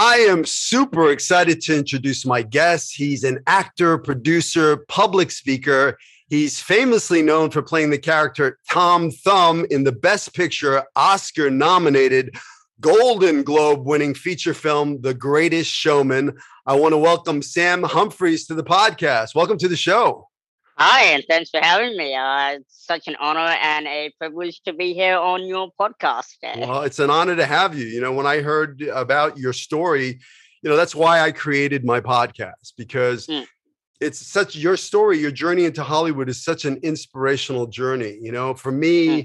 I am super excited to introduce my guest. He's an actor, producer, public speaker. He's famously known for playing the character Tom Thumb in the Best Picture Oscar nominated Golden Globe winning feature film, The Greatest Showman. I want to welcome Sam Humphreys to the podcast. Welcome to the show. Hi, and thanks for having me. Uh, it's such an honor and a privilege to be here on your podcast. Well, it's an honor to have you. You know, when I heard about your story, you know, that's why I created my podcast because mm. it's such your story, your journey into Hollywood is such an inspirational journey. You know, for me,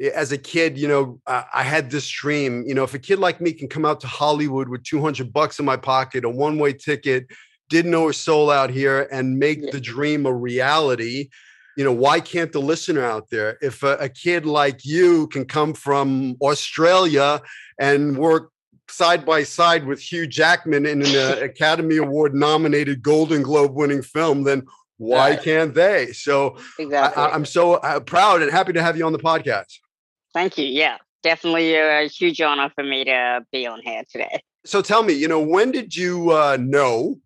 mm. as a kid, you know, I, I had this dream. You know, if a kid like me can come out to Hollywood with 200 bucks in my pocket, a one way ticket, didn't know a soul out here and make yeah. the dream a reality you know why can't the listener out there if a, a, kid like you can come from australia and work side by side with hugh jackman in an uh, academy award nominated golden globe winning film then why yeah. can't they so exactly. I, am so uh, proud and happy to have you on the podcast thank you yeah definitely a huge honor for me to be on here today so tell me you know when did you uh, know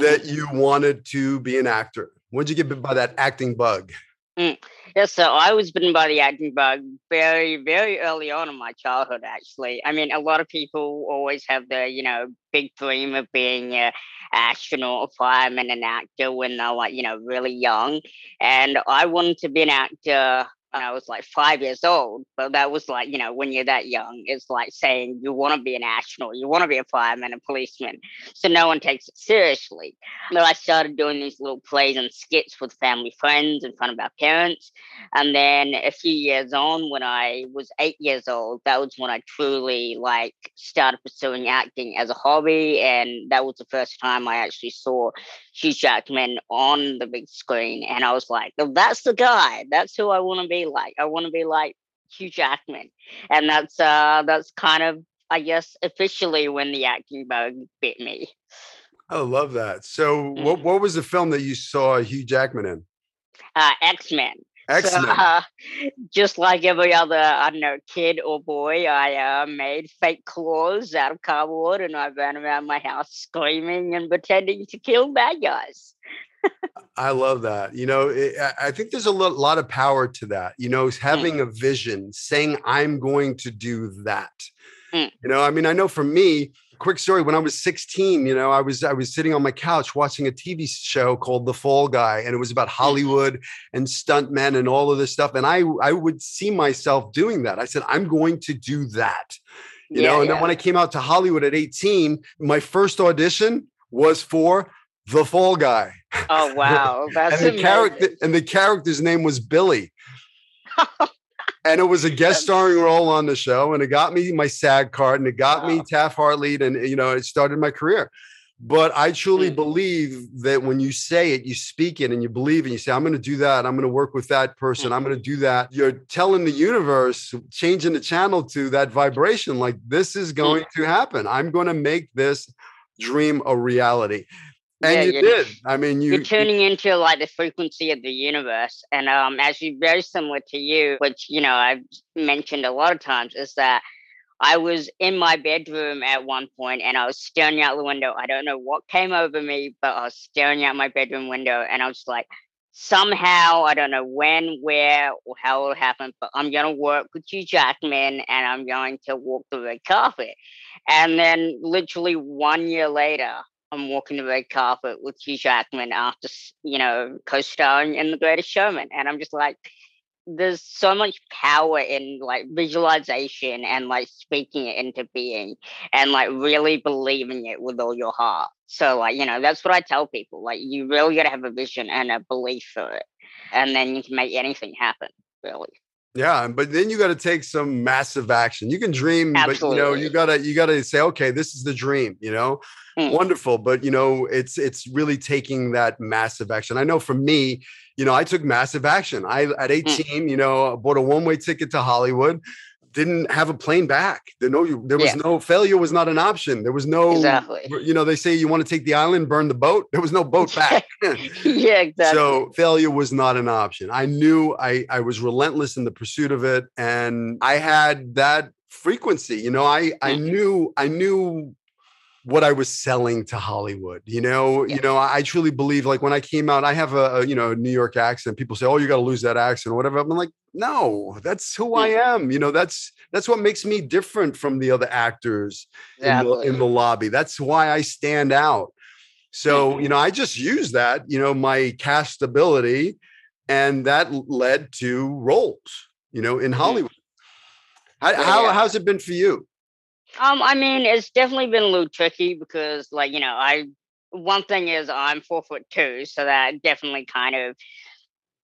that you wanted to be an actor? When did you get bit by that acting bug? Mm. Yeah, so I was bitten by the acting bug very, very early on in my childhood, actually. I mean, a lot of people always have the, you know, big dream of being an astronaut, a fireman, an actor when they're like, you know, really young. And I wanted to be an actor when I was like five years old. But that was like, you know, when you're that young, it's like saying you want to be an astronaut, you want to be a fireman, a policeman. So no one takes it seriously. But I started doing these little plays and skits with family friends in front of our parents. And then a few years on, when I was eight years old, that was when I truly like started pursuing acting as a hobby. And that was the first time I actually saw Hugh Jackman on the big screen. And I was like, that's the guy. That's who I want to be like. I want to be like Hugh Jackman, and that's uh that's kind of I guess officially when the acting bug bit me. I love that. So, mm. what what was the film that you saw Hugh Jackman in? Uh, X Men. Men. So, uh, just like every other, I don't know, kid or boy, I uh, made fake claws out of cardboard and I ran around my house screaming and pretending to kill bad guys. I love that. You know, it, I think there's a lot of power to that. You know, having mm. a vision, saying, I'm going to do that. Mm. You know, I mean, I know for me, quick story when i was 16 you know i was i was sitting on my couch watching a tv show called the fall guy and it was about hollywood and stuntmen and all of this stuff and i i would see myself doing that i said i'm going to do that you yeah, know and yeah. then when i came out to hollywood at 18 my first audition was for the Fall Guy. Oh wow, that's and the character and the character's name was Billy. and it was a guest starring role on the show, and it got me my SAG card, and it got wow. me Taft-Hartley, and you know, it started my career. But I truly mm. believe that when you say it, you speak it, and you believe, and you say, "I'm going to do that. I'm going to work with that person. Mm. I'm going to do that." You're telling the universe, changing the channel to that vibration, like this is mm. going mm. to happen. I'm going to make this dream a reality and yeah, you did. I mean, you, you're tuning into like the frequency of the universe, and um, actually very similar to you, which you know I've mentioned a lot of times, is that I was in my bedroom at one point, and I was staring out the window. I don't know what came over me, but I was staring out my bedroom window, and I was like, somehow I don't know when, where, or how it'll happen, but I'm gonna work with Hugh Jackman, and I'm going to walk the red carpet. And then, literally one year later, I'm walking the red carpet with Hugh Jackman after, you know, co-starring in The Greatest Showman, and I'm just like, there's so much power in like visualization and like speaking it into being and like really believing it with all your heart. So like, you know, that's what I tell people. Like you really gotta have a vision and a belief for it. And then you can make anything happen, really. Yeah, but then you got to take some massive action. You can dream, Absolutely. but you know you gotta you gotta say, okay, this is the dream. You know, mm. wonderful. But you know, it's it's really taking that massive action. I know for me, you know, I took massive action. I at mm. 18, mm. you know, bought a one way ticket to Hollywood didn't have a plane back. There no there was yeah. no failure was not an option. There was no exactly. you know, they say you want to take the island, burn the boat. There was no boat back. yeah, exactly. So failure was not an option. I knew I I was relentless in the pursuit of it and I had that frequency. You know, I I mm-hmm. knew I knew what I was selling to Hollywood. You know, yeah. you know, I truly believe like when I came out, I have a, a you know New York accent. People say, "Oh, you got to lose that accent," or whatever. I'm like, no, that's who I am. You know, that's that's what makes me different from the other actors in the, in the lobby. That's why I stand out. So, you mm-hmm. know, I just use that, you know, my castability, and that led to roles, you know, in mm-hmm. Hollywood. How, how how's it been for you? Um, I mean, it's definitely been a little tricky because, like, you know, I one thing is I'm four foot two, so that definitely kind of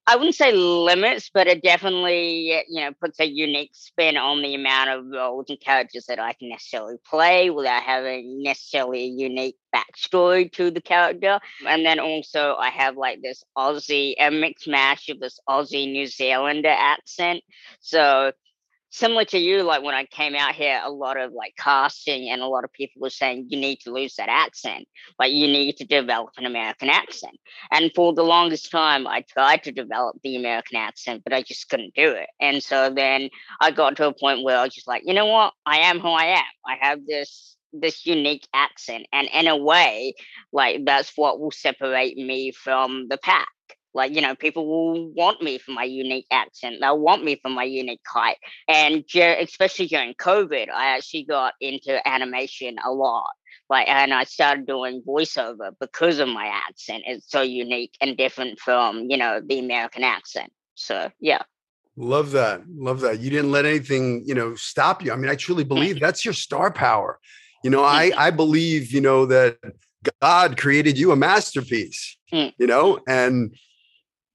I wouldn't say limits, but it definitely, you know, puts a unique spin on the amount of roles and characters that I can necessarily play without having necessarily a unique backstory to the character. And then also I have like this Aussie, a mixed mash of this Aussie New Zealander accent. So similar to you, like when I came out here, a lot of like casting and a lot of people were saying you need to lose that accent, like you need to develop an American accent. And for the longest time, I tried to develop the American accent, but I just couldn't do it. And so then I got to a point where I was just like, you know what? I am who I am. I have this this unique accent and in a way like that's what will separate me from the pack like, you know, people will want me for my unique accent. They'll want me for my unique height. And especially during COVID, I actually got into animation a lot. Like, and I started doing voiceover because of my accent. It's so unique and different from, you know, the American accent. So, yeah. Love that. Love that. You didn't let anything, you know, stop you. I mean, I truly mm. believe that's your star power. You know, I mm. I believe, you know, that God created you a masterpiece, mm. you know, and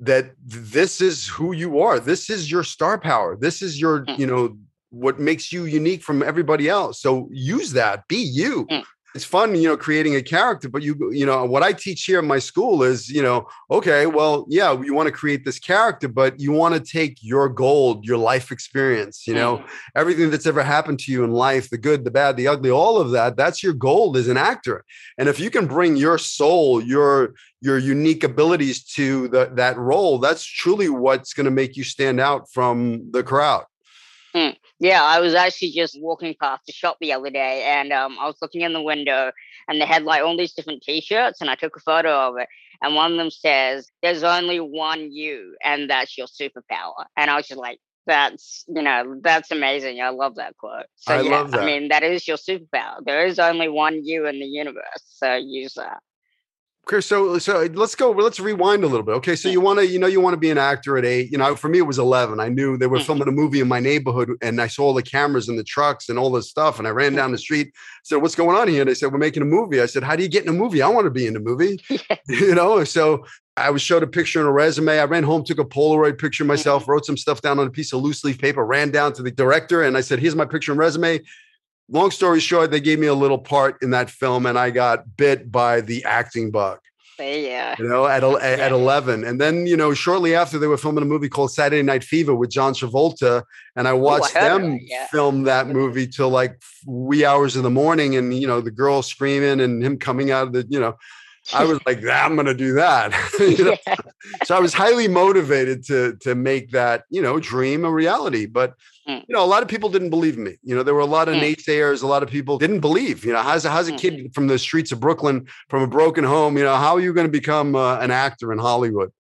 that this is who you are. This is your star power. This is your mm. you know what makes you unique from everybody else. So use that. Be you. Mm it's fun you know creating a character but you you know what i teach here in my school is you know okay well yeah you want to create this character but you want to take your gold your life experience you know? Mm. everything that's ever happened to you in life the good the bad the ugly all of that that's your gold as an actor. And if you can bring your soul your your unique abilities to the, that role that's truly what's going to make you stand out from the crowd mm. Yeah, I was actually just walking past the shop the other day and um, I was looking in the window and they had like all these different t shirts and I took a photo of it. And one of them says, There's only one you, and that's your superpower. And I was just like, that's you know that's amazing. I love that quote. So I yeah, I mean that is your superpower. There is only one you in the universe, so use that. Chris, so so let's go. Let's rewind a little bit. Okay, so you want to, you know, you want to be an actor at eight. You know, for me it was eleven. I knew they were mm-hmm. filming a movie in my neighborhood, and I saw all the cameras and the trucks and all this stuff. And I ran down the street. Said, "What's going on here?" And they said, "We're making a movie." I said, "How do you get in a movie? I want to be in a movie." you know, so I was showed a picture and a resume. I ran home, took a Polaroid picture myself, mm-hmm. wrote some stuff down on a piece of loose leaf paper, ran down to the director, and I said, "Here's my picture and resume." Long story short, they gave me a little part in that film, and I got bit by the acting bug yeah. You know, at, at, at 11. And then, you know, shortly after they were filming a movie called Saturday Night Fever with John Travolta. And I watched Ooh, I them yeah. film that movie till like wee hours in the morning. And, you know, the girl screaming and him coming out of the, you know, I was like, I'm going to do that. you know? yeah. So I was highly motivated to to make that you know dream a reality. But mm. you know, a lot of people didn't believe me. You know, there were a lot of mm. naysayers. A lot of people didn't believe. You know, how's how's a kid mm. from the streets of Brooklyn, from a broken home? You know, how are you going to become uh, an actor in Hollywood?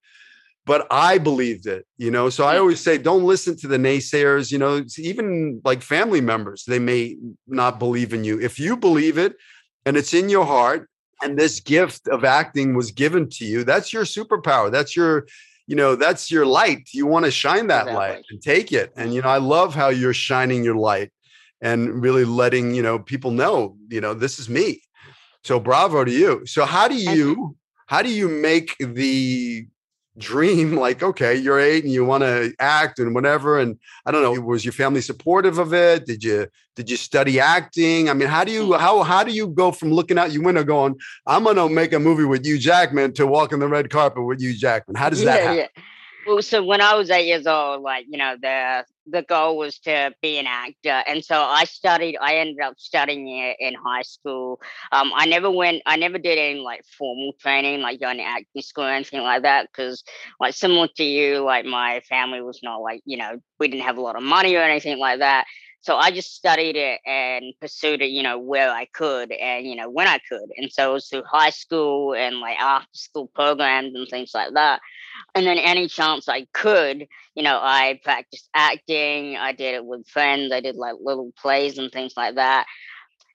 But I believed it. You know, so I mm. always say, don't listen to the naysayers. You know, even like family members, they may not believe in you. If you believe it and it's in your heart and this gift of acting was given to you that's your superpower that's your you know that's your light. You want to shine that exactly. light and take it. And you know i love how you're shining your light and really letting you know people know you know this is me. So bravo to you. So how do you how do you make the dream like okay you're eight and you want to act and whatever and i don't know was your family supportive of it did you did you study acting i mean how do you mm. how how do you go from looking out your window going i'm gonna make a movie with Hugh Jackman to walking the red carpet with Hugh Jackman how does that yeah, happen yeah. Well, so when I was eight years old, like you know, the the goal was to be an actor, and so I studied. I ended up studying it in high school. Um, I never went. I never did any like formal training, like going to acting school or anything like that, because like similar to you, like my family was not like you know we didn't have a lot of money or anything like that. So I just studied it and pursued it, you know, where I could and, you know, when I could. And so it was through high school and like after school programs and things like that. And then any chance I could, you know, I practiced acting. I did it with friends. I did like little plays and things like that.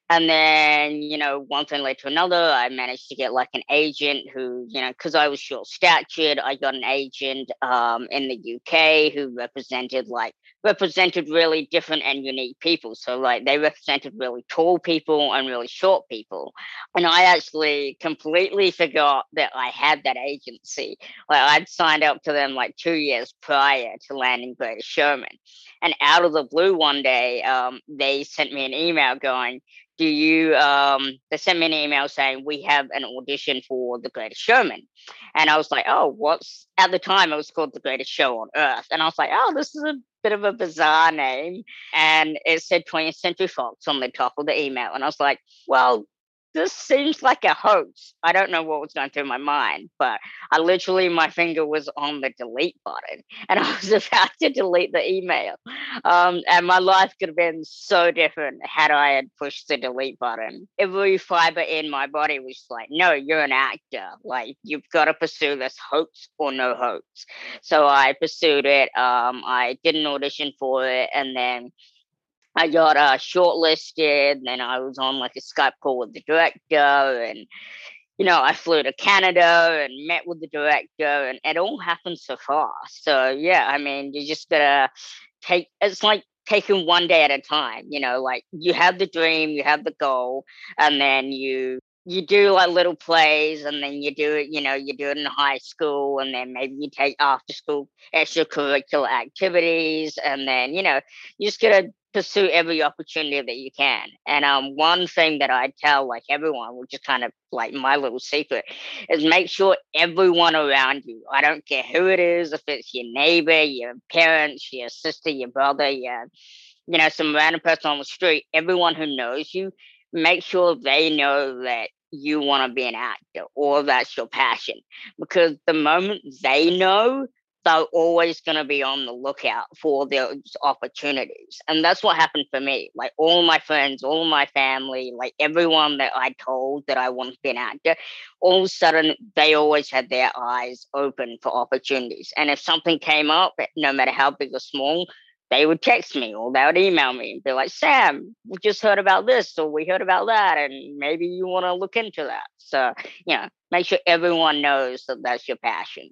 And then, you know, one thing led to another. I managed to get like an agent who, you know, because I was short statured, I got an agent um, in the UK who represented like represented really different and unique people. So like they represented really tall people and really short people. And I actually completely forgot that I had that agency. Like I'd signed up to them like two years prior to landing Greatest Showman. And out of the blue one day, um, they sent me an email going, do you um they sent me an email saying we have an audition for the greatest showman and i was like oh what's at the time it was called the greatest show on earth and i was like oh this is a bit of a bizarre name and it said 20th century fox on the top of the email. And i was like well this seems like a hoax. I don't know what was going through my mind, but I literally, my finger was on the delete button and I was about to delete the email. Um, and my life could have been so different had I had pushed the delete button. Every fiber in my body was like, no, you're an actor. Like, you've got to pursue this hoax or no hoax. So I pursued it. Um, I did an audition for it and then I got uh, shortlisted, and then I was on like a Skype call with the director, and you know, I flew to Canada and met with the director, and it all happened so fast. So yeah, I mean, you just gotta take. It's like taking one day at a time. You know, like you have the dream, you have the goal, and then you you do like little plays and then you do it, you know, you do it in high school and then maybe you take after school extracurricular activities and then, you know, you just gotta pursue every opportunity that you can. And um, one thing that I tell like everyone, which is kind of like my little secret, is make sure everyone around you, I don't care who it is, if it's your neighbor, your parents, your sister, your brother, your, you know, some random person on the street, everyone who knows you, make sure they know that you want to be an actor or that's your passion. Because the moment they know, they're always going to be on the lookout for those opportunities. And that's what happened for me. Like all my friends, all my family, like everyone that I told that I wanted to be an actor, all of a sudden they always had their eyes open for opportunities. And if something came up, eh, no matter how big or small, they would text me or they would email me and be like, Sam, we just heard about this or we heard about that. And maybe you want to look into that. So, you know, make sure everyone knows that that's your passion.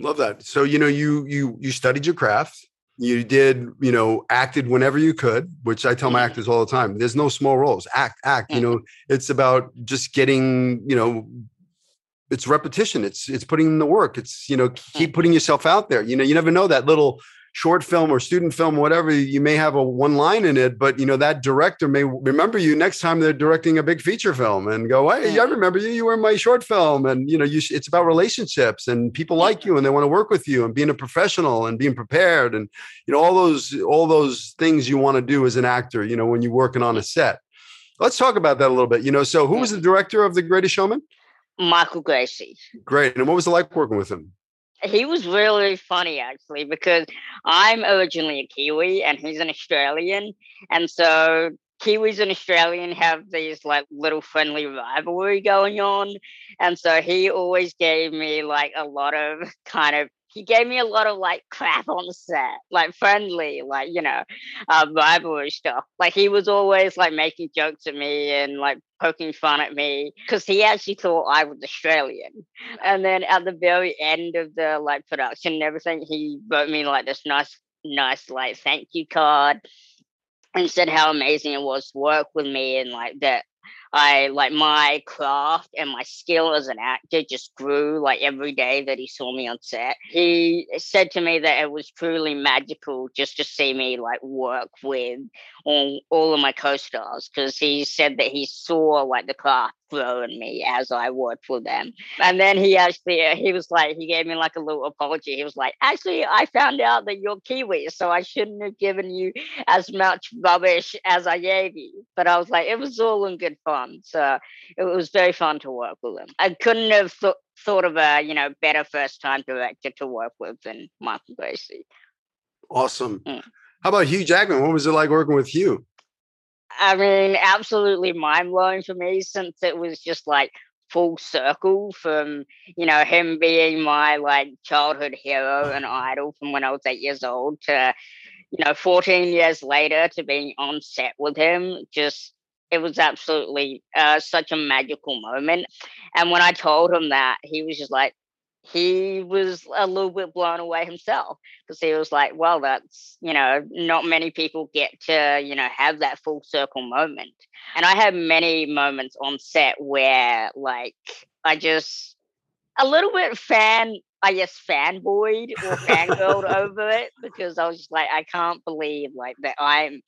Love that. So you know, you you you studied your craft. You did, you know, acted whenever you could, which I tell my mm-hmm. actors all the time. There's no small roles. Act, act. You know, it's about just getting, you know, it's repetition. It's it's putting in the work. It's you know, keep putting yourself out there. You know, you never know that little short film or student film, whatever, you may have a one line in it, but you know that director may remember you next time they're directing a big feature film and go, "Hey, I remember you. You were in my short film." And you know, you it's about relationships and people like you and they want to work with you and being a professional and being prepared and you know all those all those things you want to do as an actor. You know, when you're working on a set. Let's talk about that a little bit. You know, so who was the director of The Greatest Showman? Michael Gracey. Great. And what was it like working with him? He was really funny actually because I'm originally a Kiwi and he's an Australian, and so Kiwis and Australian have these like little friendly rivalry going on, and so he always gave me like a lot of kind of he gave me a lot of like crap on the set, like friendly, like you know, uh, rivalry stuff. Like he was always like making jokes at me and like poking fun at me because he actually thought I was Australian. And then at the very end of the like production and everything, he wrote me like this nice, nice like thank you card and said how amazing it was to work with me and like that I like my craft and my skill as an actor just grew like every day that he saw me on set. He said to me that it was truly magical just to see me like work with all, all of my co-stars because he said that he saw like the craft grow in me as I worked with them. And then he actually uh, he was like he gave me like a little apology. He was like, actually, I found out that you're Kiwi, so I shouldn't have given you as much rubbish as I gave you. But I was like, it was all in good fun. So it was very fun to work with him. I couldn't have th- thought of a you know better first time director to work with than Michael Gracey. Awesome. Mm. How about Hugh Jackman? What was it like working with Hugh? I mean, absolutely mind blowing for me since it was just like full circle from you know him being my like childhood hero and idol from when I was eight years old to you know 14 years later to being on set with him just it was absolutely uh, such a magical moment. And when I told him that, he was just like, he was a little bit blown away himself because he was like, well, that's, you know, not many people get to, you know, have that full circle moment. And I had many moments on set where, like, I just, a little bit fan, I guess, fanboyed or fangirled over it because I was just like, I can't believe, like, that I'm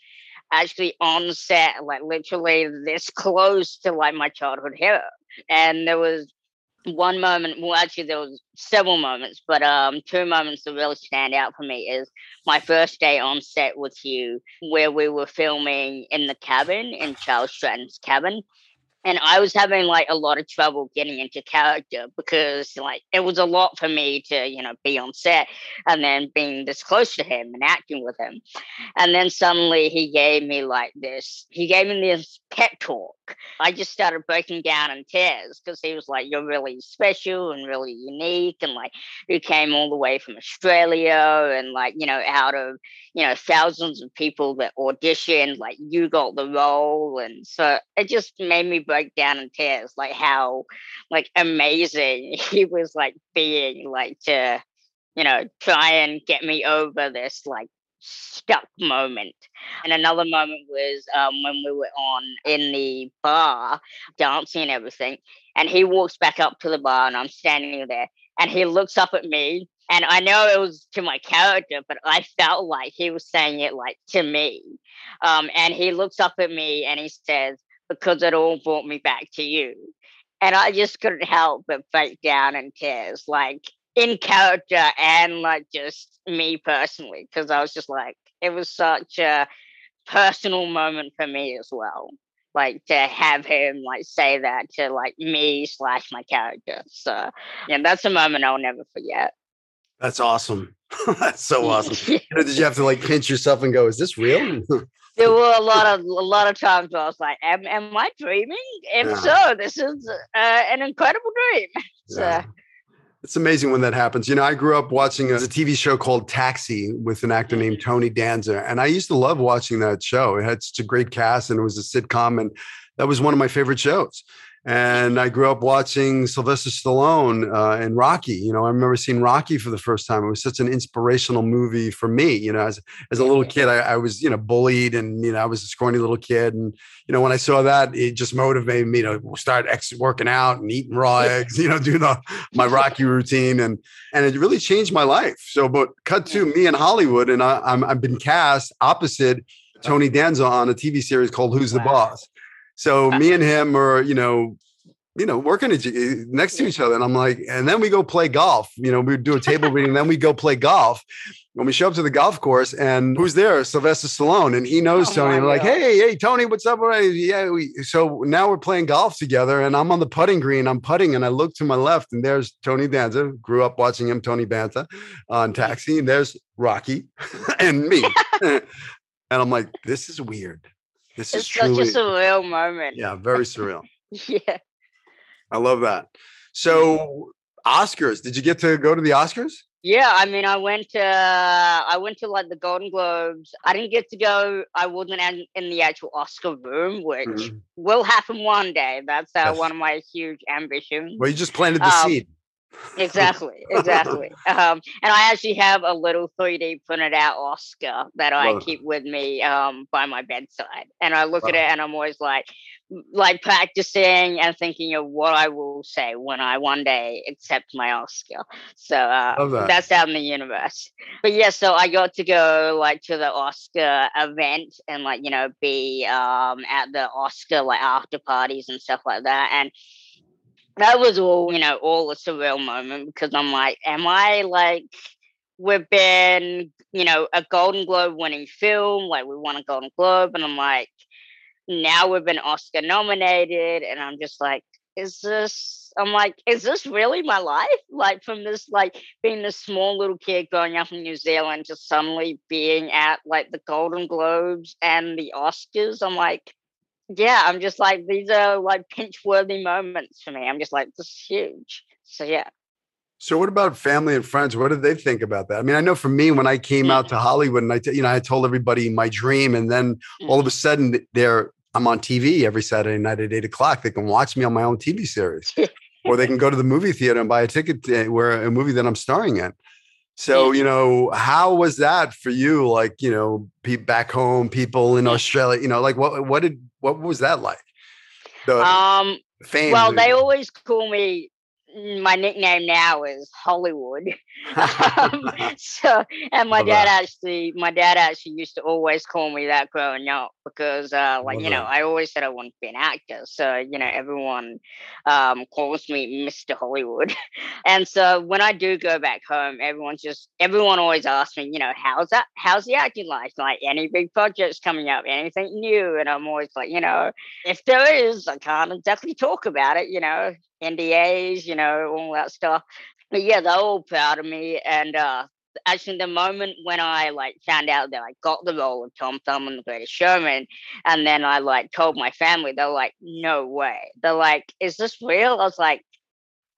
actually on set, like literally this close to like my childhood hero. And there was one moment, well, actually, there was several moments, but um, two moments that really stand out for me is my first day on set with Hugh, where we were filming in the cabin in Charles Stratton's cabin, and I was having like a lot of trouble getting into character because like it was a lot for me to you know be on set and then being this close to him and acting with him. And then suddenly he gave me like this he gave me this pep talk I just started breaking down in tears because he was like you're really special and really unique and like you came all the way from Australia and like you know out of you know thousands of people that auditioned like you got the role and so it just made me break down in tears like how like amazing he was like being like to you know try and get me over this like stuck moment. And another moment was um, when we were on in the bar dancing and everything. And he walks back up to the bar and I'm standing there and he looks up at me and I know it was to my character, but I felt like he was saying it like to me. Um, and he looks up at me and he says, Because it all brought me back to you. And I just couldn't help but break down in tears, like in character and like just me personally, because I was just like, it was such a personal moment for me as well like to have him like say that to like me slash my character. So yeah, that's a moment I'll never forget. That's awesome. that's so awesome. yeah. Did you have to like pinch yourself and go, "Is this real?" there were a lot of a lot of times where I was like, "Am, am I dreaming? If yeah. so, this is uh, an incredible dream." So. It's amazing when that happens. You know, I grew up watching uh, a, a, TV show called Taxi with an actor named mm-hmm. Tony Danza, and I used to love watching that show. It had such a great cast, and it was a sitcom, and that was one of my favorite shows. And I grew up watching Sylvester Stallone uh, and Rocky. You know, I remember seeing Rocky for the first time. It was such an inspirational movie for me. You know, as, as a little kid, I, I was, you know, bullied and, you know, I was a scrawny little kid. And, you know, when I saw that, it just motivated me to start ex- working out and eating raw eggs, you know, do the, my Rocky routine. And, and it really changed my life. So, but cut to me in Hollywood, and I, I'm, I've been cast opposite Tony Danza on a TV series called Who's the Boss so me and him are, you know, you know, working eh, next to each other. And I'm like, and then we go play golf. You know, we do a table reading, then we go play golf. When we show up to the golf course, and who's there? Sylvester Stallone, and he knows oh Tony. I'm like, hey, hey, Tony, what's up? Yeah, we, so now we're playing golf together, and I'm on the putting green. I'm putting, and I look to my left, and there's Tony Danza. Grew up watching him, Tony Danza, on Taxi. And there's Rocky, and me, and I'm like, this is weird. This it's is truly such a surreal moment. Yeah, very surreal. yeah. I love that. So Oscars, did you get to go to the Oscars? Yeah, I mean, I went to I went to like the Golden Globes. I didn't get to go. I wasn't in, in the actual Oscar room, which mm-hmm. will happen one day. That's uh, one of my huge ambitions. Well, you just planted the um, seed. Exactly, exactly. um, and I actually have a little 3D printed out Oscar that I keep with me um, by my bedside. And I look wow. at it and I'm always like, like practicing and thinking of what I will say when I one day accept my Oscar. So uh, that. that's out in the universe. But yeah, so I got to go like to the Oscar event and like, you know, be um, at the Oscar like after parties and stuff like that. And that was all, you know, all a surreal moment because I'm like, am I like, we've been, you know, a Golden Globe winning film, like we won a Golden Globe, and I'm like, now we've been Oscar nominated, and I'm just like, is this, I'm like, is this really my life? Like, from this, like, being this small little kid growing up in New Zealand to suddenly being at like the Golden Globes and the Oscars, I'm like, yeah, I'm just like these are like pinch worthy moments for me. I'm just like this is huge. So yeah. So what about family and friends? What did they think about that? I mean, I know for me when I came out to Hollywood and I, t- you know, I told everybody my dream, and then all of a mm-hmm. sudden they're I'm on TV every Saturday night at eight o'clock. They can watch me on my own TV series, or they can go to the movie theater and buy a ticket to where a movie that I'm starring in. So, you know, how was that for you? Like, you know, back home, people in Australia, you know, like what what did what was that like? The um. Well, they always call me my nickname now is Hollywood. um, so, and my Love dad that. actually, my dad actually used to always call me that growing up because, uh, like, Love you know, that. I always said I wanted to be an actor. So, you know, everyone um, calls me Mr. Hollywood. and so when I do go back home, everyone just, everyone always asks me, you know, how's that? How's the acting life? Like, any big projects coming up? Anything new? And I'm always like, you know, if there is, I can't exactly talk about it. You know, NDAs, you know, all that stuff. But yeah, they're all proud of me. And uh, actually, the moment when I like found out that I got the role of Tom Thumb in The Greatest Showman, and then I like told my family, they're like, "No way!" They're like, "Is this real?" I was like,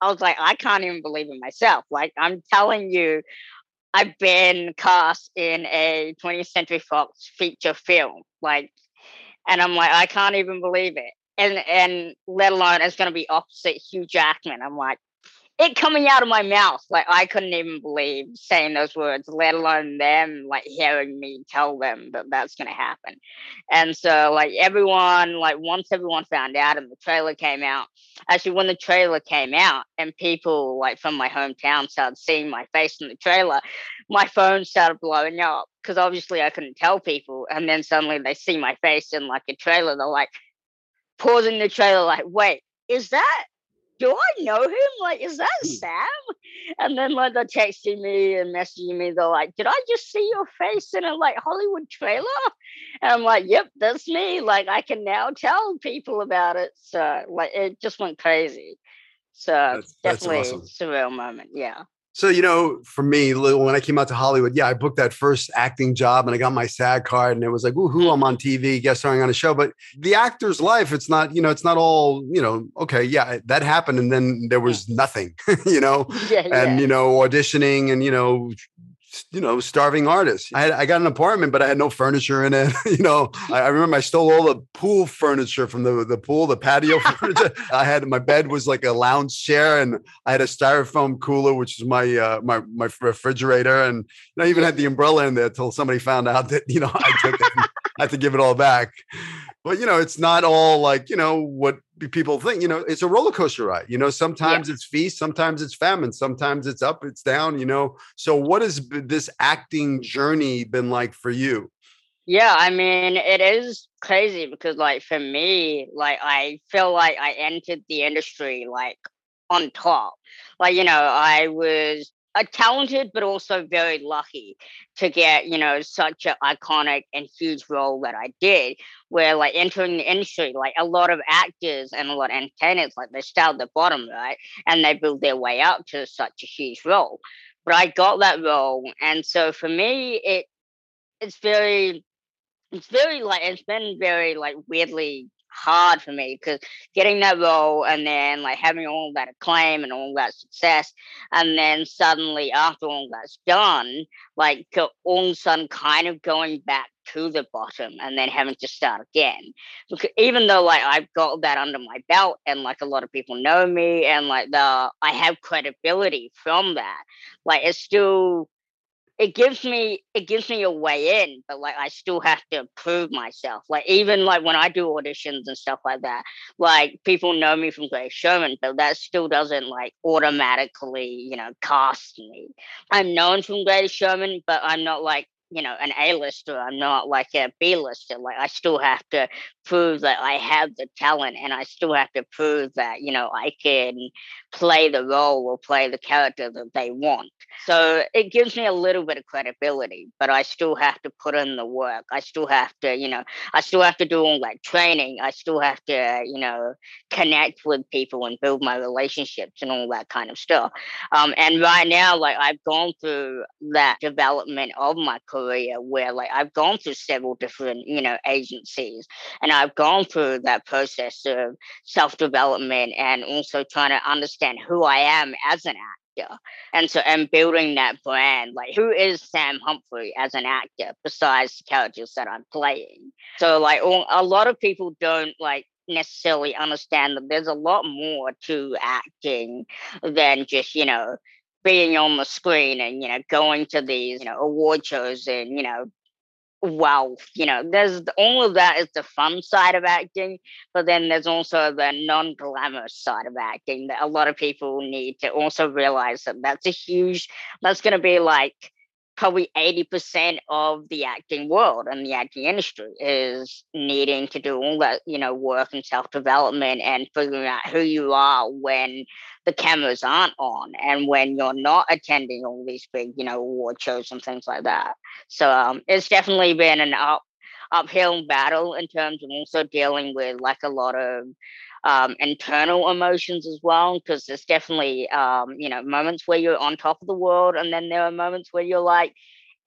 "I was like, I can't even believe it myself." Like, I'm telling you, I've been cast in a 20th Century Fox feature film, like, and I'm like, I can't even believe it and and let alone it's going to be opposite Hugh Jackman. I'm like, it coming out of my mouth, like I couldn't even believe saying those words, let alone them like hearing me tell them that that's going to happen. And so, like everyone, like once everyone found out and the trailer came out, actually when the trailer came out and people like from my hometown started seeing my face in the trailer, my phone started blowing up because obviously I couldn't tell people. And then suddenly they see my face in like a trailer, they're like, pausing the trailer, like, wait, is that do I know him? Like, is that hmm. Sam? And then like they're texting me and messaging me, they're like, Did I just see your face in a like Hollywood trailer? And I'm like, Yep, that's me. Like I can now tell people about it. So like it just went crazy. So that's, definitely that's awesome. surreal moment. Yeah. So, you know, for me, when I came out to Hollywood, yeah, I booked that first acting job and I got my SAG card and it was like, woohoo, mm. I'm on TV, guest starring on a show. But the actor's life, it's not, you know, it's not all, you know, okay, yeah, that happened. And then there was nothing, you know, yeah, and, you know, auditioning and, you know, you know, starving artist. I, had, I got an apartment, but I had no furniture in it. you know, I, I, remember I stole all the pool furniture from the, the pool, the patio furniture. I had my bed was like a lounge chair, and I had a styrofoam cooler, which is my uh, my my refrigerator, and I even had the umbrella in there until somebody found out that you know I took it. I had to give it all back. But you know, it's not all like you know what people think. You know, it's a roller coaster ride. You know, sometimes yeah. it's feast, sometimes it's famine, sometimes it's up, it's down. You know, so what has this acting journey been like for you? Yeah, I mean, it is crazy because, like, for me, like, I feel like I entered the industry like on top. Like, you know, I was Uh, talented but also very lucky to get you know such an iconic and huge role that I did. Where like entering the industry, like a lot of actors and a lot of entertainers, like they start at the bottom, right, and they build their way up to such a huge role. But I got that role, and so for me, it it's very, it's very like it's been very like weirdly hard for me because getting that role and then like having all that acclaim and all that success, and then suddenly after all that's done, like all of a sudden kind of going back to the bottom and then having to start again. Because even though like I've got that under my belt and like a lot of people know me and like the I have credibility from that, like it's still it gives me it gives me a way in but like i still have to prove myself. Like even like when i do auditions and stuff like that like people know me from great showman but that still doesn't like automatically you know cast me. I'm known from great showman but i'm not like you know an a-lister i'm not like a b-lister like i still have to prove that i have the talent and i still have to prove that you know i can play the role or play the character that they want. So it gives me a little bit of credibility but i still have to put in the work. I still have to you know i still have to do all that training. I still have to you know connect with people and build my relationships and all that kind of stuff. Um, and right now like i've gone through that development of my career career where like I've gone through several different, you know, agencies and I've gone through that process of self-development and also trying to understand who I am as an actor. And so and building that brand. Like who is Sam Humphrey as an actor besides the characters that I'm playing? So like all, a lot of people don't like necessarily understand that there's a lot more to acting than just, you know, being on the screen and you know going to these you know award shows and you know wow you know there's all of that is the fun side of acting but then there's also the non-glamorous side of acting that a lot of people need to also realize that that's a huge that's going to be like probably 80% of the acting world and the acting industry is needing to do all that, you know, work and self-development and figuring out who you are when the cameras aren't on and when you're not attending all these big, you know, award shows and things like that. So um, it's definitely been an up uphill battle in terms of also dealing with like a lot of um, internal emotions as well, because there's definitely, um, you know, moments where you're on top of the world, and then there are moments where you're like,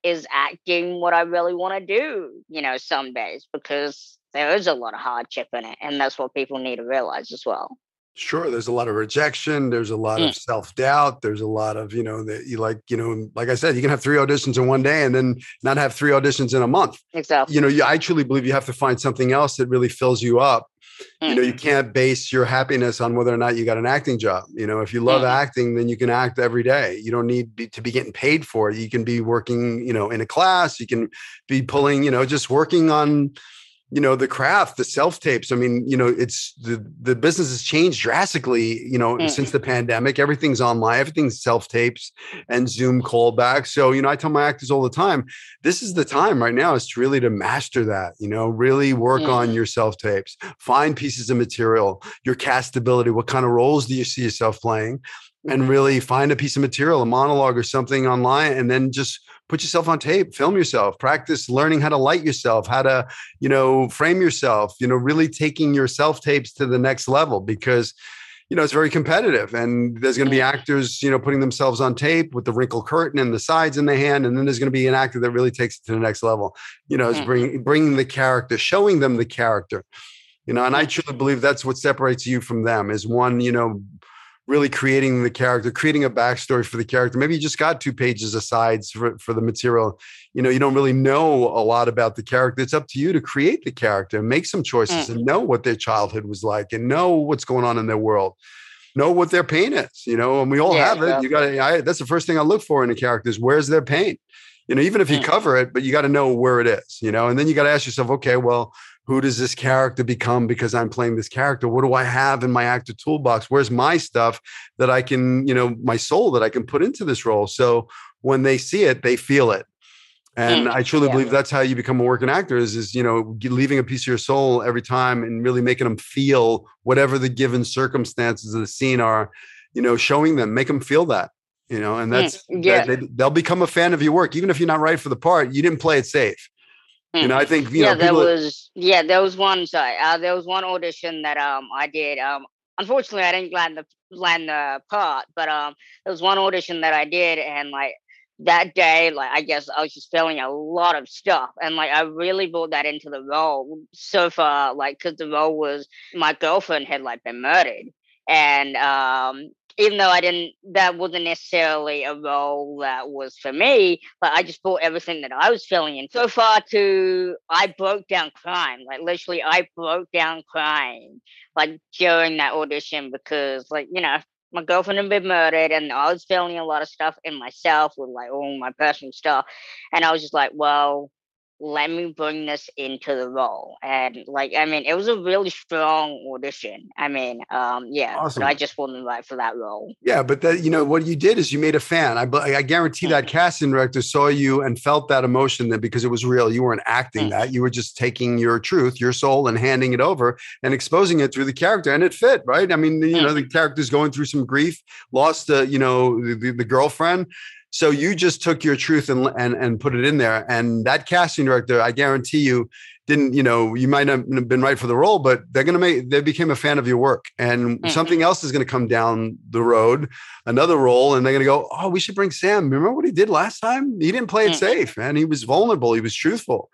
is acting what I really want to do, you know, some days, because there is a lot of hardship in it. And that's what people need to realize as well. Sure, there's a lot of rejection. There's a lot mm. of self doubt. There's a lot of, you know, that you like, you know, like I said, you can have three auditions in one day and then not have three auditions in a month. Exactly. You know, you, I truly believe you have to find something else that really fills you up Mm-hmm. You know, you mm-hmm. can't base your happiness on whether or not you got an acting job. You know, if you love mm-hmm. acting, then you can act every day. You don't need be, to be getting paid for it. You can be working, you know, in a class. You can be pulling, you know, just working on you know the craft the self tapes i mean you know it's the the business has changed drastically you know mm. since the pandemic everything's online everything's self tapes and zoom callbacks so you know i tell my actors all the time this is the time right now is to really to master that you know really work mm. on your self tapes find pieces of material your castability what kind of roles do you see yourself playing and really find a piece of material a monologue or something online and then just put yourself on tape film yourself practice learning how to light yourself how to you know frame yourself you know really taking your self tapes to the next level because you know it's very competitive and there's going to be actors you know putting themselves on tape with the wrinkle curtain and the sides in the hand and then there's going to be an actor that really takes it to the next level you know it's bringing bringing the character showing them the character you know and i truly believe that's what separates you from them is one you know really creating the character, creating a backstory for the character. Maybe you just got two pages of sides for, for the material. You know, you don't really know a lot about the character. It's up to you to create the character and make some choices mm. and know what their childhood was like and know what's going on in their world. Know what their pain is, you know, and we all yeah, have it. Yeah. You got to, that's the first thing I look for in a character is where's their pain? You know, even if you mm. cover it, but you got to know where it is, you know, and then you got to ask yourself, okay, well, who does this character become because I'm playing this character? What do I have in my actor toolbox? Where's my stuff that I can, you know, my soul that I can put into this role? So when they see it, they feel it. And mm, I truly yeah. believe that's how you become a working actor is, is, you know, leaving a piece of your soul every time and really making them feel whatever the given circumstances of the scene are, you know, showing them, make them feel that, you know, and mm, that's, yeah. That they, they'll become a fan of your work. Even if you're not right for the part, you didn't play it safe. You know, I think you yeah, know, there was yeah, there was one sorry, uh, there was one audition that um I did. Um, unfortunately, I didn't land the land the part, but um, there was one audition that I did, and like that day, like I guess I was just feeling a lot of stuff, and like I really brought that into the role so far, like because the role was my girlfriend had like been murdered, and um, even though I didn't, that wasn't necessarily a role that was for me, but I just brought everything that I was feeling in. So far, to I broke down crying, like literally, I broke down crying, like during that audition because, like you know, my girlfriend had been murdered and I was feeling a lot of stuff in myself with like all my personal stuff. And I was just like, well, let me bring this into the role. And like, I mean, it was a really strong audition. I mean, um, yeah, awesome. I just wasn't right for that role. Yeah, but that you know what you did is you made a fan. I I guarantee that mm-hmm. casting director saw you and felt that emotion that because it was real. You weren't acting mm-hmm. that. You were just taking your truth, your soul, and handing it over and exposing it through the character, and it fit, right? I mean, you know, the character's going through some grief, lost, uh, you know, the, the girlfriend so you just took your truth and, and and put it in there. And that casting director, I guarantee you, didn't, you know, you might not have been right for the role, but they're gonna make they became a fan of your work. And mm-hmm. something else is gonna come down the road, another role, and they're gonna go, Oh, we should bring Sam. Remember what he did last time? He didn't play it mm-hmm. safe, and he was vulnerable, he was truthful.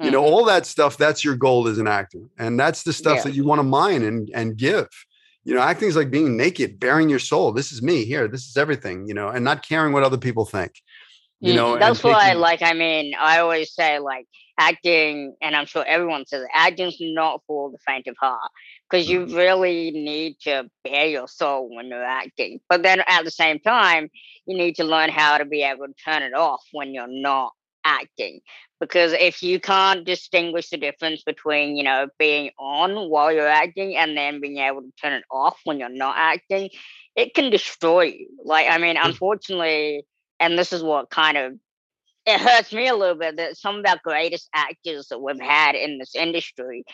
Mm-hmm. You know, mm-hmm. all that stuff, that's your goal as an actor. And that's the stuff yeah. that you want to mine and and give you know acting is like being naked bearing your soul. This is me here. This is everything you know and not caring what other people think you know mm, that's why taking- like i mean i always say like acting and i'm sure everyone says acting's not for the faint of heart because you mm-hmm. really need to bear your soul when you're acting. But then at the same time you need to learn how to be able to turn it off when you're not acting because if you can't distinguish the difference between you know being on while you're acting and then being able to turn it off when you're not acting it can destroy you like i mean mm. unfortunately and this is what kind of it hurts me a little bit that some of our greatest actors that we've had in this industry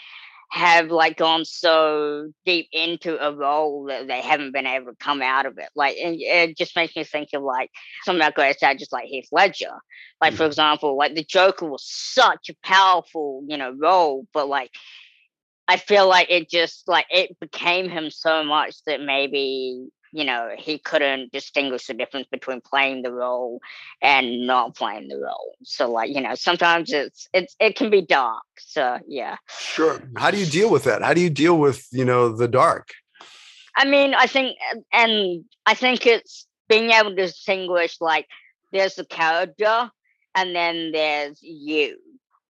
have like gone so deep into a role that they haven't been able to come out of it. Like and it just makes me think of like some of our greatest actors like Heath Ledger. Like for mm-hmm. example, like the Joker was such a powerful, you know, role, but like I feel like it just like it became him so much that maybe you know he couldn't distinguish the difference between playing the role and not playing the role. So like you know sometimes it's it's it can be dark. So yeah. Sure. How do you deal with that? How do you deal with you know the dark? I mean i think and i think it's being able to distinguish like there's the character and then there's you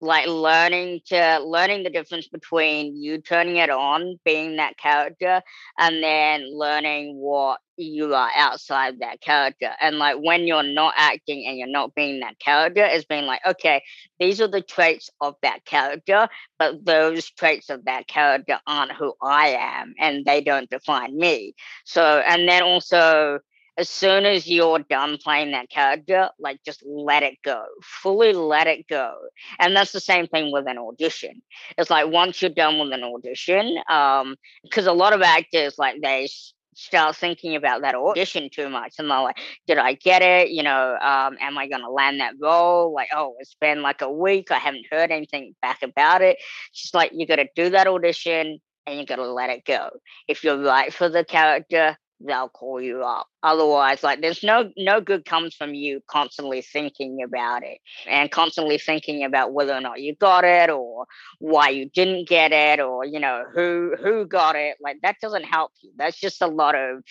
like learning to learning the difference between you turning it on being that character and then learning what you are outside that character. And like when you're not acting and you're not being that character is being like okay these are the traits of that character but those traits of that character aren't who i am and they don't define me. So and then also as soon as you're done playing that character, like just let it go, fully let it go. And that's the same thing with an audition. It's like once you're done with an audition, um, because a lot of actors like they start thinking about that audition too much and they're like did i get it you know um, am i going to land that role like oh it's been like a week i haven't heard anything back about it just like you got to do that audition and you got to let it go if you're right for the character they'll call you up. Otherwise, like there's no no good comes from you constantly thinking about it and constantly thinking about whether or not you got it or why you didn't get it or you know who who got it. Like that doesn't help you. That's just a lot of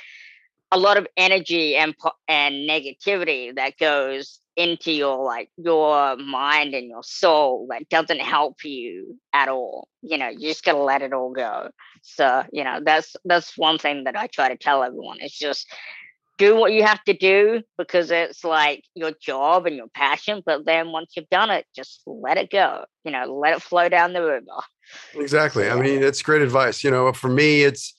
a lot of energy and and negativity that goes into your like your mind and your soul that doesn't help you at all you know you just gotta let it all go. So you know that's that's one thing that i try to tell everyone it's just do what you have to do because it's like your job and your passion but then once you've done it just let it go you know let it flow down the river. Exactly. I mean it's great advice you know for me it's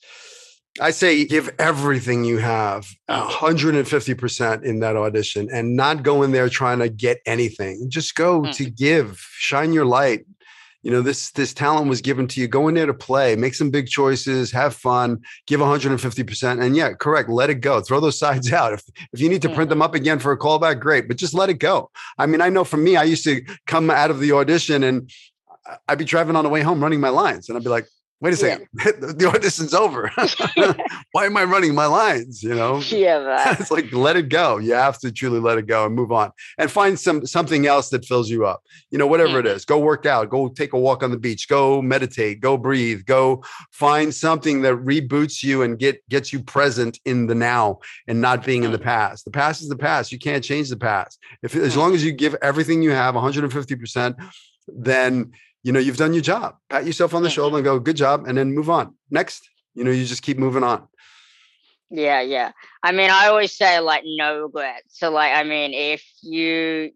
I say give everything you have, 150% in that audition and not go in there trying to get anything. Just go mm. to give, shine your light. You know, this this talent was given to you. Go in there to play, make some big choices, have fun, give 150%. And yeah, correct, let it go. Throw those sides out. If if you need to print them up again for a callback, great, but just let it go. I mean, I know for me, I used to come out of the audition and I'd be driving on the way home running my lines and I'd be like, wait a second, yeah. the audition's over. Why am I running my lines? You know, yeah, it's like let it go. You have to truly let it go and move on, and find some something else that fills you up. You know, whatever mm-hmm. it is, go work out, go take a walk on the beach, go meditate, go breathe, go find something that reboots you and get gets you present in the now and not being in the mm-hmm. past. The past is the past. You can't change the past. If as mm-hmm. long as you give everything you have, 150 percent, then you know, you've done your job. Pat yourself on the shoulder and go, good job, and then move on. Next, you know, you just keep moving on. Yeah, yeah. I mean, I always say like no regrets. So like, I mean, if you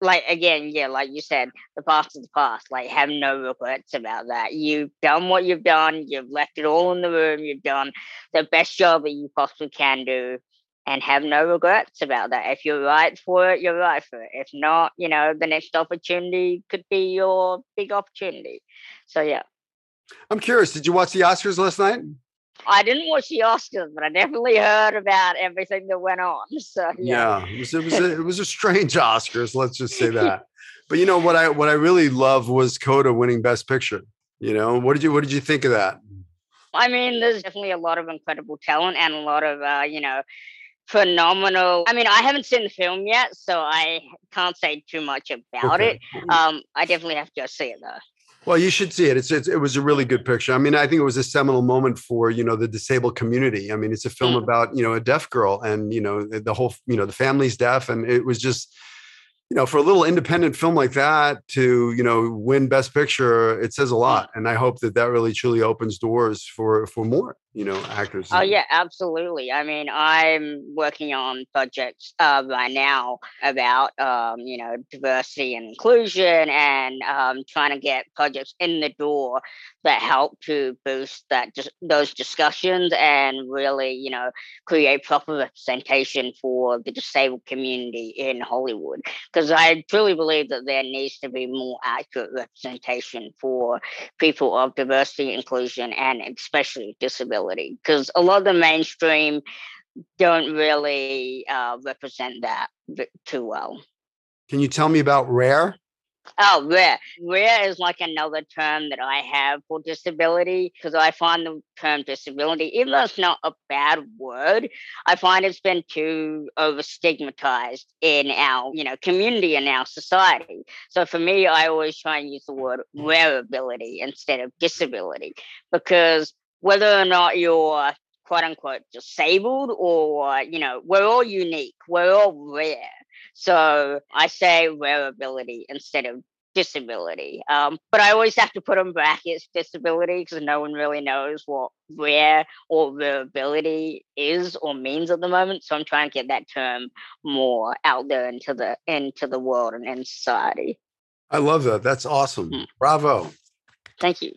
like again, yeah, like you said, the past is the past. Like, have no regrets about that. You've done what you've done. You've left it all in the room. You've done the best job that you possibly can do and have no regrets about that. If you're right for it, you're right for it. If not, you know, the next opportunity could be your big opportunity. So yeah. I'm curious, did you watch the Oscars last night? I didn't watch the Oscars, but I definitely heard about everything that went on. So yeah, yeah it, was, it, was a, it was a strange Oscars. Let's just say that. but you know what I what I really love was Coda winning Best Picture. You know what did you what did you think of that? I mean, there's definitely a lot of incredible talent and a lot of uh, you know phenomenal. I mean, I haven't seen the film yet, so I can't say too much about okay. it. Um, I definitely have to go see it though. Well, you should see it. It's, it's, it was a really good picture. I mean, I think it was a seminal moment for you know the disabled community. I mean, it's a film mm. about you know a deaf girl and you know the whole you know the family's deaf, and it was just you know, for a little independent film like that to, you know, win Best Picture, it says a lot. And I hope that that really truly opens doors for for more, you know, actors. Oh yeah, absolutely. I mean, I'm working on projects uh, right now about, um, you know, diversity and inclusion, and um, trying to get projects in the door that help to boost that just those discussions and really, you know, create proper representation for the disabled community in Hollywood because I truly believe that there needs to be more accurate representation for people of diversity, inclusion, and especially disability. Because a lot of the mainstream don't really uh, represent that too well. Can you tell me about Rare? Oh, rare. Rare is like another term that I have for disability because I find the term disability, even though it's not a bad word, I find it's been too over stigmatized in our, you know, community and our society. So for me, I always try and use the word ability instead of disability because whether or not you're quote unquote disabled or, you know, we're all unique, we're all rare. So I say rareability instead of disability. Um, but I always have to put in brackets disability because no one really knows what rare or rareability is or means at the moment. So I'm trying to get that term more out there into the into the world and in society. I love that. That's awesome. Mm. Bravo. Thank you.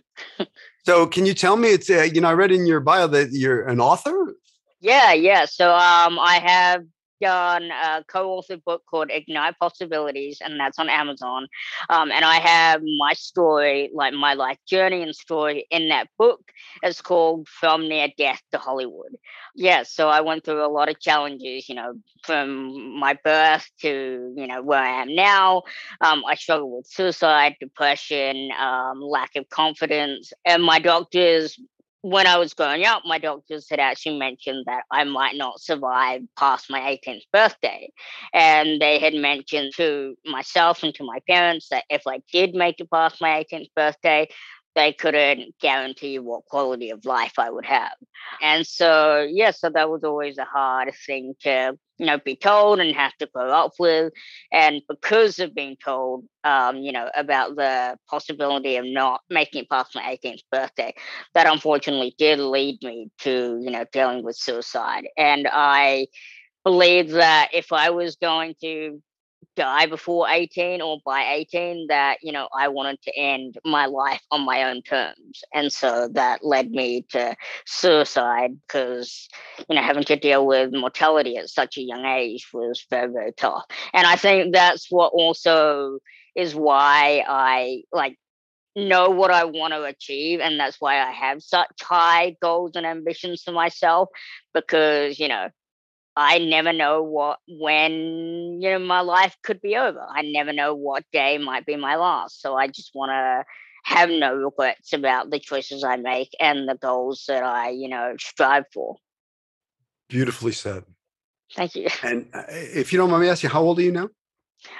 so can you tell me it's uh, you know I read in your bio that you're an author? Yeah, yeah. So um I have done a co-authored book called Ignite Possibilities, and that's on Amazon. Um, and I have my story, like my life journey and story in that book. It's called From Near Death to Hollywood. Yeah, so I went through a lot of challenges, you know, from my birth to, you know, where I am now. Um, I struggled with suicide, depression, um, lack of confidence, and my doctors when I was growing up, my doctors had actually mentioned that I might not survive past my 18th birthday. And they had mentioned to myself and to my parents that if I did make it past my 18th birthday, they couldn't guarantee what quality of life I would have. And so, yeah, so that was always a hard thing to, you know, be told and have to grow up with. And because of being told, um, you know, about the possibility of not making it past my 18th birthday, that unfortunately did lead me to, you know, dealing with suicide. And I believe that if I was going to die before 18 or by 18 that you know i wanted to end my life on my own terms and so that led me to suicide because you know having to deal with mortality at such a young age was very very tough and i think that's what also is why i like know what I want to achieve. And that's why I have such high goals and ambitions for myself because, you know, I never know what when you know my life could be over. I never know what day might be my last. So I just want to have no regrets about the choices I make and the goals that I, you know, strive for. Beautifully said. Thank you. And uh, if you don't mind me asking, how old are you now?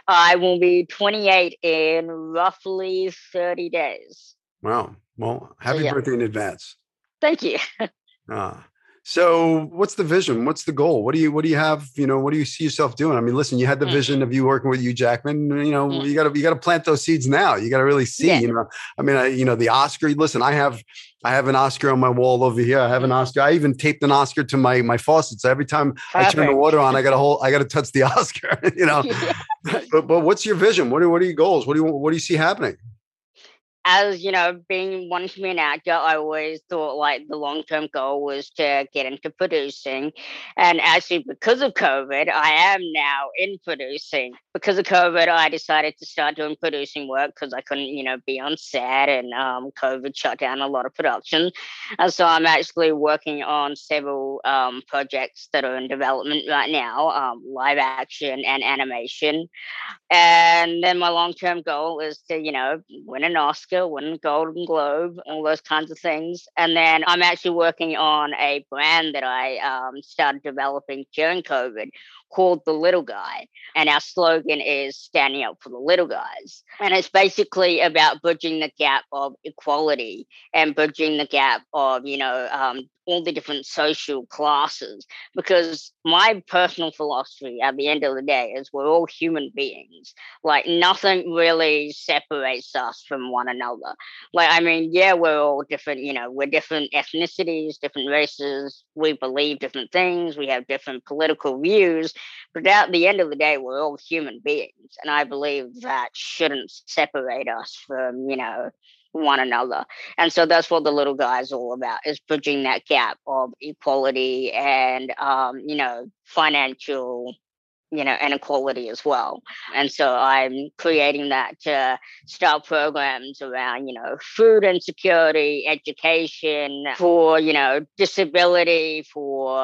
I will be 28 in roughly 30 days. Wow. Well, happy so, yeah. birthday in advance. Thank you. Ah, so what's the vision? What's the goal? What do you what do you have? You know, what do you see yourself doing? I mean, listen, you had the mm. vision of you working with Hugh Jackman. You know, mm. you got to you got to plant those seeds now. You got to really see. Yeah. You know, I mean, I, you know, the Oscar. Listen, I have I have an Oscar on my wall over here. I have an mm. Oscar. I even taped an Oscar to my my faucets. Every time Perfect. I turn the water on, I got to hold. I got to touch the Oscar. you know, but but what's your vision? What are what are your goals? What do you what do you see happening? As you know, being wanting to be an actor, I always thought like the long term goal was to get into producing. And actually, because of COVID, I am now in producing. Because of COVID, I decided to start doing producing work because I couldn't, you know, be on set, and um, COVID shut down a lot of production. And so I'm actually working on several um, projects that are in development right now, um, live action and animation. And then my long term goal is to, you know, win an Oscar Oscar, win Golden Globe, all those kinds of things. And then I'm actually working on a brand that I um, started developing during COVID called The Little Guy. And our slogan is standing up for the little guys. And it's basically about bridging the gap of equality and bridging the gap of, you know, um, all the different social classes because my personal philosophy at the end of the day is we're all human beings like nothing really separates us from one another like i mean yeah we're all different you know we're different ethnicities different races we believe different things we have different political views but at the end of the day we're all human beings and i believe that shouldn't separate us from you know one another. And so that's what the little guy is all about is bridging that gap of equality and um, you know, financial you know inequality as well. And so i'm creating that to start programs around you know food insecurity education for you know disability for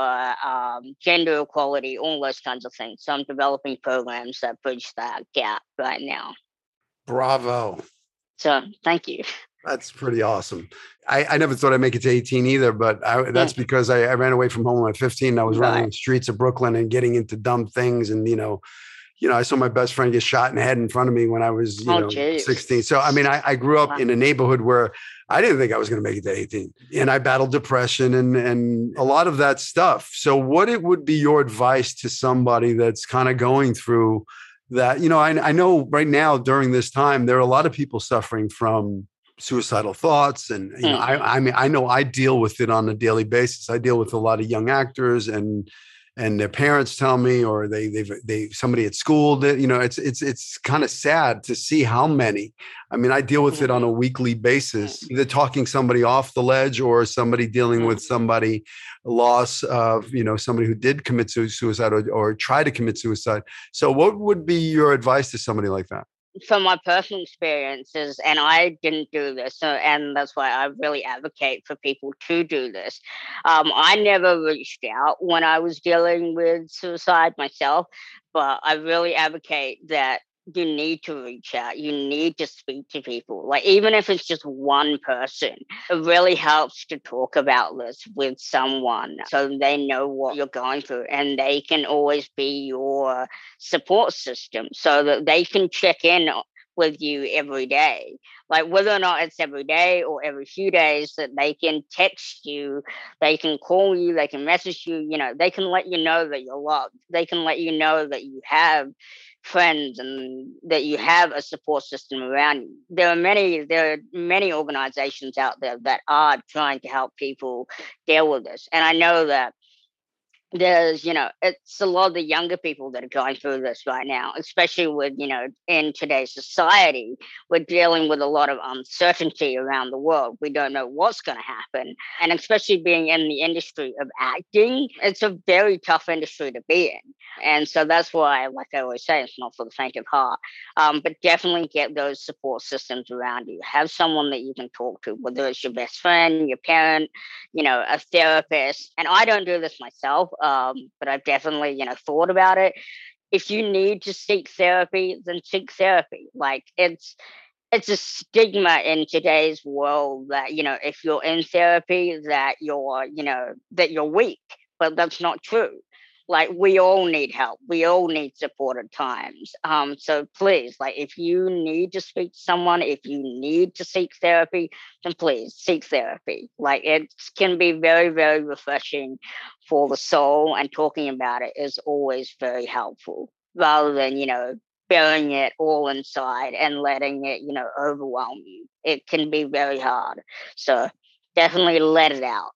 um, gender equality all those kinds of things. So i'm developing programs that bridge that gap right now. Bravo. So thank you. That's pretty awesome. I, I never thought I'd make it to 18 either, but I, that's because I, I, ran away from home at 15. I was right. running the streets of Brooklyn and getting into dumb things. And, you know, you know, I saw my best friend get shot in the head in front of me when I was, you oh, know, geez. 16. So, I mean, I, I grew up wow. in a neighborhood where I didn't think I was going to make it to 18 and I battled depression and, and a lot of that stuff. So what it would be your advice to somebody that's kind of going through that you know I, I know right now during this time there are a lot of people suffering from suicidal thoughts and you know I, mm-hmm. I mean i know i deal with it on a daily basis i deal with a lot of young actors and and their parents tell me or they they they somebody at school that you know it's it's it's kind of sad to see how many i mean i deal with it on a mm-hmm. weekly basis either talking somebody off the ledge or somebody dealing with mm-hmm. somebody loss of you know somebody who did commit suicide or, or try to commit suicide so what would be your advice to somebody like that from my personal experiences, and I didn't do this, so, and that's why I really advocate for people to do this. Um, I never reached out when I was dealing with suicide myself, but I really advocate that you need to reach out. You need to speak to people. Like, even if it's just one person, it really helps to talk about this with someone so they know what you're going through and they can always be your support system so that they can check in with you every day. Like whether or not it's every day or every few days, that they can text you, they can call you, they can message you, you know, they can let you know that you're loved. They can let you know that you have friends and that you have a support system around you. There are many there are many organizations out there that are trying to help people deal with this. And I know that there's you know it's a lot of the younger people that are going through this right now especially with you know in today's society we're dealing with a lot of uncertainty around the world. We don't know what's going to happen and especially being in the industry of acting it's a very tough industry to be in and so that's why like i always say it's not for the faint of heart um, but definitely get those support systems around you. Have someone that you can talk to whether it's your best friend your parent you know a therapist and i don't do this myself um, but I've definitely, you know, thought about it. If you need to seek therapy, then seek therapy. Like it's it's a stigma in today's world that you know if you're in therapy that you're you know that you're weak but that's not true like we all need help. We all need support at times. Um so please like if you need to speak to someone if you need to seek therapy then please seek therapy. Like it can be very very refreshing for the soul and talking about it is always very helpful rather than you know burying it all inside and letting it you know overwhelm you. It can be very hard. So definitely let it out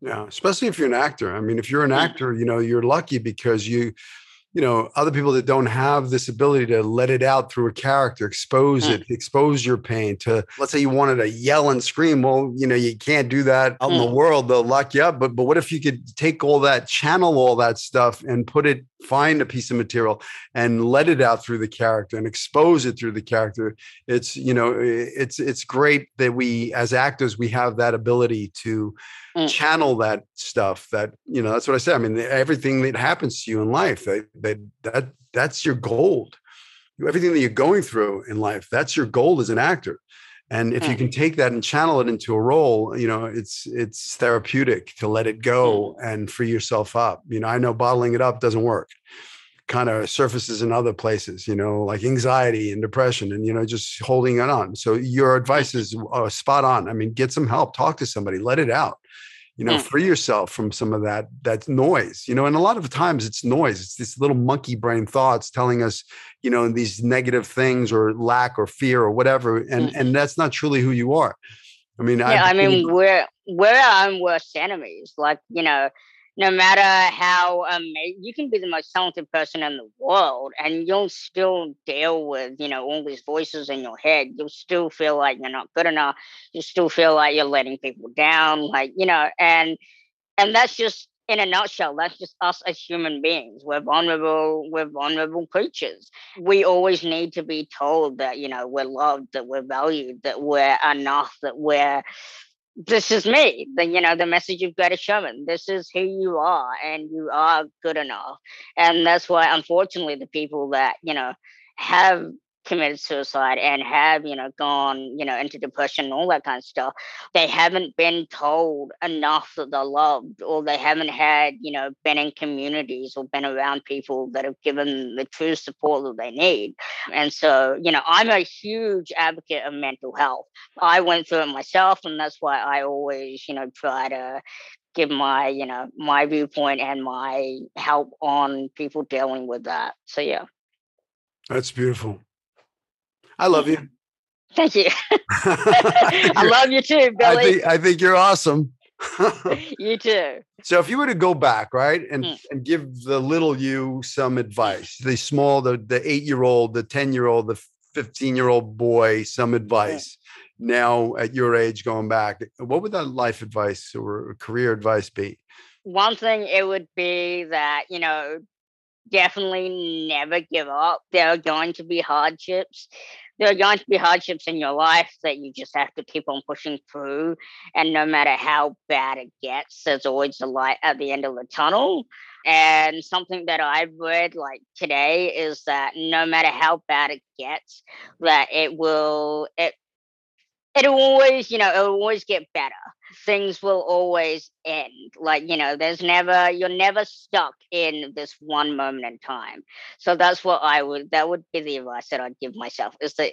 yeah, especially if you're an actor. I mean, if you're an actor, you know, you're lucky because you, you know, other people that don't have this ability to let it out through a character, expose mm. it, expose your pain to, let's say you wanted to yell and scream. Well, you know, you can't do that out mm. in the mm. world. They'll lock you up. But, but what if you could take all that, channel all that stuff and put it, find a piece of material and let it out through the character and expose it through the character. It's, you know, it's, it's great that we, as actors, we have that ability to, mm. channel that stuff that you know that's what i said i mean everything that happens to you in life that that, that that's your gold everything that you're going through in life that's your gold as an actor and if mm. you can take that and channel it into a role you know it's it's therapeutic to let it go mm. and free yourself up you know i know bottling it up doesn't work kind of surfaces in other places, you know, like anxiety and depression and, you know, just holding it on. So your advice is uh, spot on. I mean, get some help, talk to somebody, let it out, you know, mm. free yourself from some of that, that noise, you know, and a lot of times it's noise. It's this little monkey brain thoughts telling us, you know, these negative things or lack or fear or whatever. And, mm. and that's not truly who you are. I mean, yeah, I, I mean, we're, we're our own worst enemies. Like, you know, no matter how um, amazing you can be the most talented person in the world and you'll still deal with you know all these voices in your head. You'll still feel like you're not good enough. You still feel like you're letting people down like you know and and that's just in a nutshell that's just us as human beings. We're vulnerable we're vulnerable creatures. We always need to be told that you know we're loved that we're valued that we're enough that we're this is me. The you know the message you've got to show them. This is who you are, and you are good enough. And that's why, unfortunately, the people that you know have committed suicide and have you know gone you know into depression and all that kind of stuff they haven't been told enough that they're loved or they haven't had you know been in communities or been around people that have given the true support that they need. And so you know i'm a huge advocate of mental health. I went through it myself and that's why i always you know try to give my you know my viewpoint and my help on people dealing with that. So yeah. That's beautiful I love you. Thank you. I love you too, Billy. I think, I think you're awesome. you too. So if you were to go back, right, and mm. and give the little you some advice, the small, the the eight year old, the ten year old, the fifteen year old boy, some hmm. advice. Mm. Now at your age, going back, what would that life advice or career advice be? One thing it would be that you know definitely never give up. There are going to be hardships. There are going to be hardships in your life that you just have to keep on pushing through. And no matter how bad it gets, there's always a light at the end of the tunnel. And something that I've read like today is that no matter how bad it gets, that it will it it'll always, you know, it'll always get better. Things will always end. Like, you know, there's never, you're never stuck in this one moment in time. So that's what I would, that would be the advice that I'd give myself is that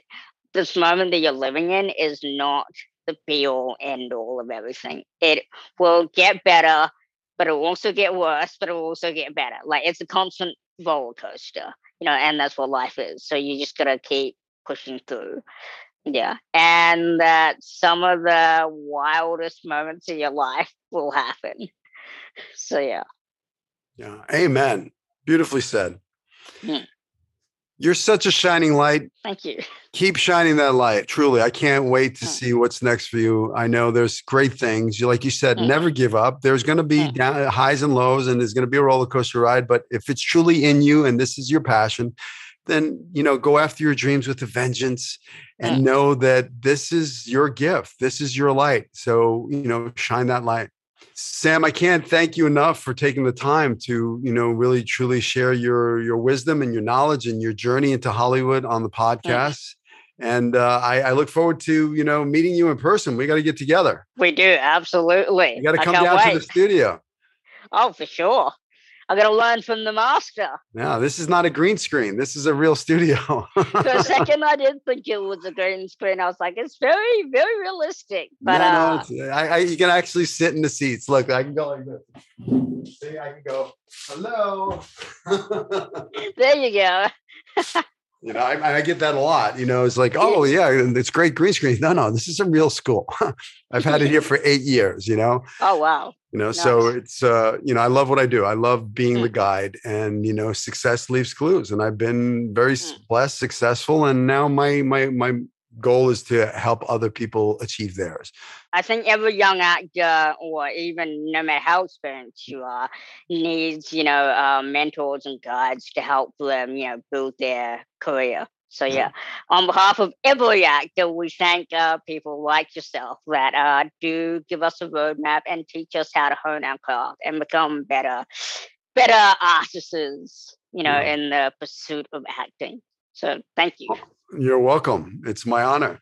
this moment that you're living in is not the be all end all of everything. It will get better, but it will also get worse, but it will also get better. Like it's a constant roller coaster, you know, and that's what life is. So you just got to keep pushing through. Yeah. And that some of the wildest moments of your life will happen. So, yeah. Yeah. Amen. Beautifully said. Hmm. You're such a shining light. Thank you. Keep shining that light. Truly, I can't wait to hmm. see what's next for you. I know there's great things. You, like you said, mm. never give up. There's going to be mm. down, highs and lows, and there's going to be a roller coaster ride. But if it's truly in you and this is your passion, then you know go after your dreams with a vengeance and mm. know that this is your gift this is your light so you know shine that light sam i can't thank you enough for taking the time to you know really truly share your your wisdom and your knowledge and your journey into hollywood on the podcast mm. and uh, I, I, look forward to you know meeting you in person. We got to get together. We do absolutely. You got to come down wait. to the studio. Oh, for sure. I got to learn from the master. No, this is not a green screen. This is a real studio. For a second, I didn't think it was a green screen. I was like, it's very, very realistic. But no, no, uh, I, I, you can actually sit in the seats. Look, I can go like this. See, I can go. Hello. there you go. You know, I, I, get that a lot. You know, it's like, oh yeah, it's great green screen. No, no, this is a real school. I've had it here for eight years. You know. Oh wow. You know, nice. so it's uh, you know, I love what I do. I love being mm. the guide, and you know, success leaves clues. And I've been very mm. blessed, successful, and now my my my goal is to help other people achieve theirs. I think every young actor, or even no matter how experienced you are, needs you know uh, mentors and guides to help them you know build their career. So yeah, on behalf of every actor, we thank uh, people like yourself that uh, do give us a roadmap and teach us how to hone our craft and become better, better artists. You know, yeah. in the pursuit of acting. So thank you. You're welcome. It's my honor.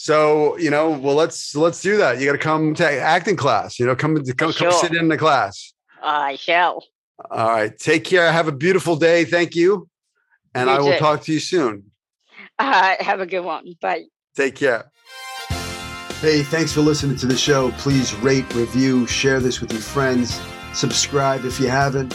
So you know, well, let's let's do that. You got to come to acting class. You know, come come, sure. come sit in the class. I shall. All right. Take care. Have a beautiful day. Thank you, and you I will too. talk to you soon. Uh, have a good one. Bye. Take care. Hey, thanks for listening to the show. Please rate, review, share this with your friends. Subscribe if you haven't.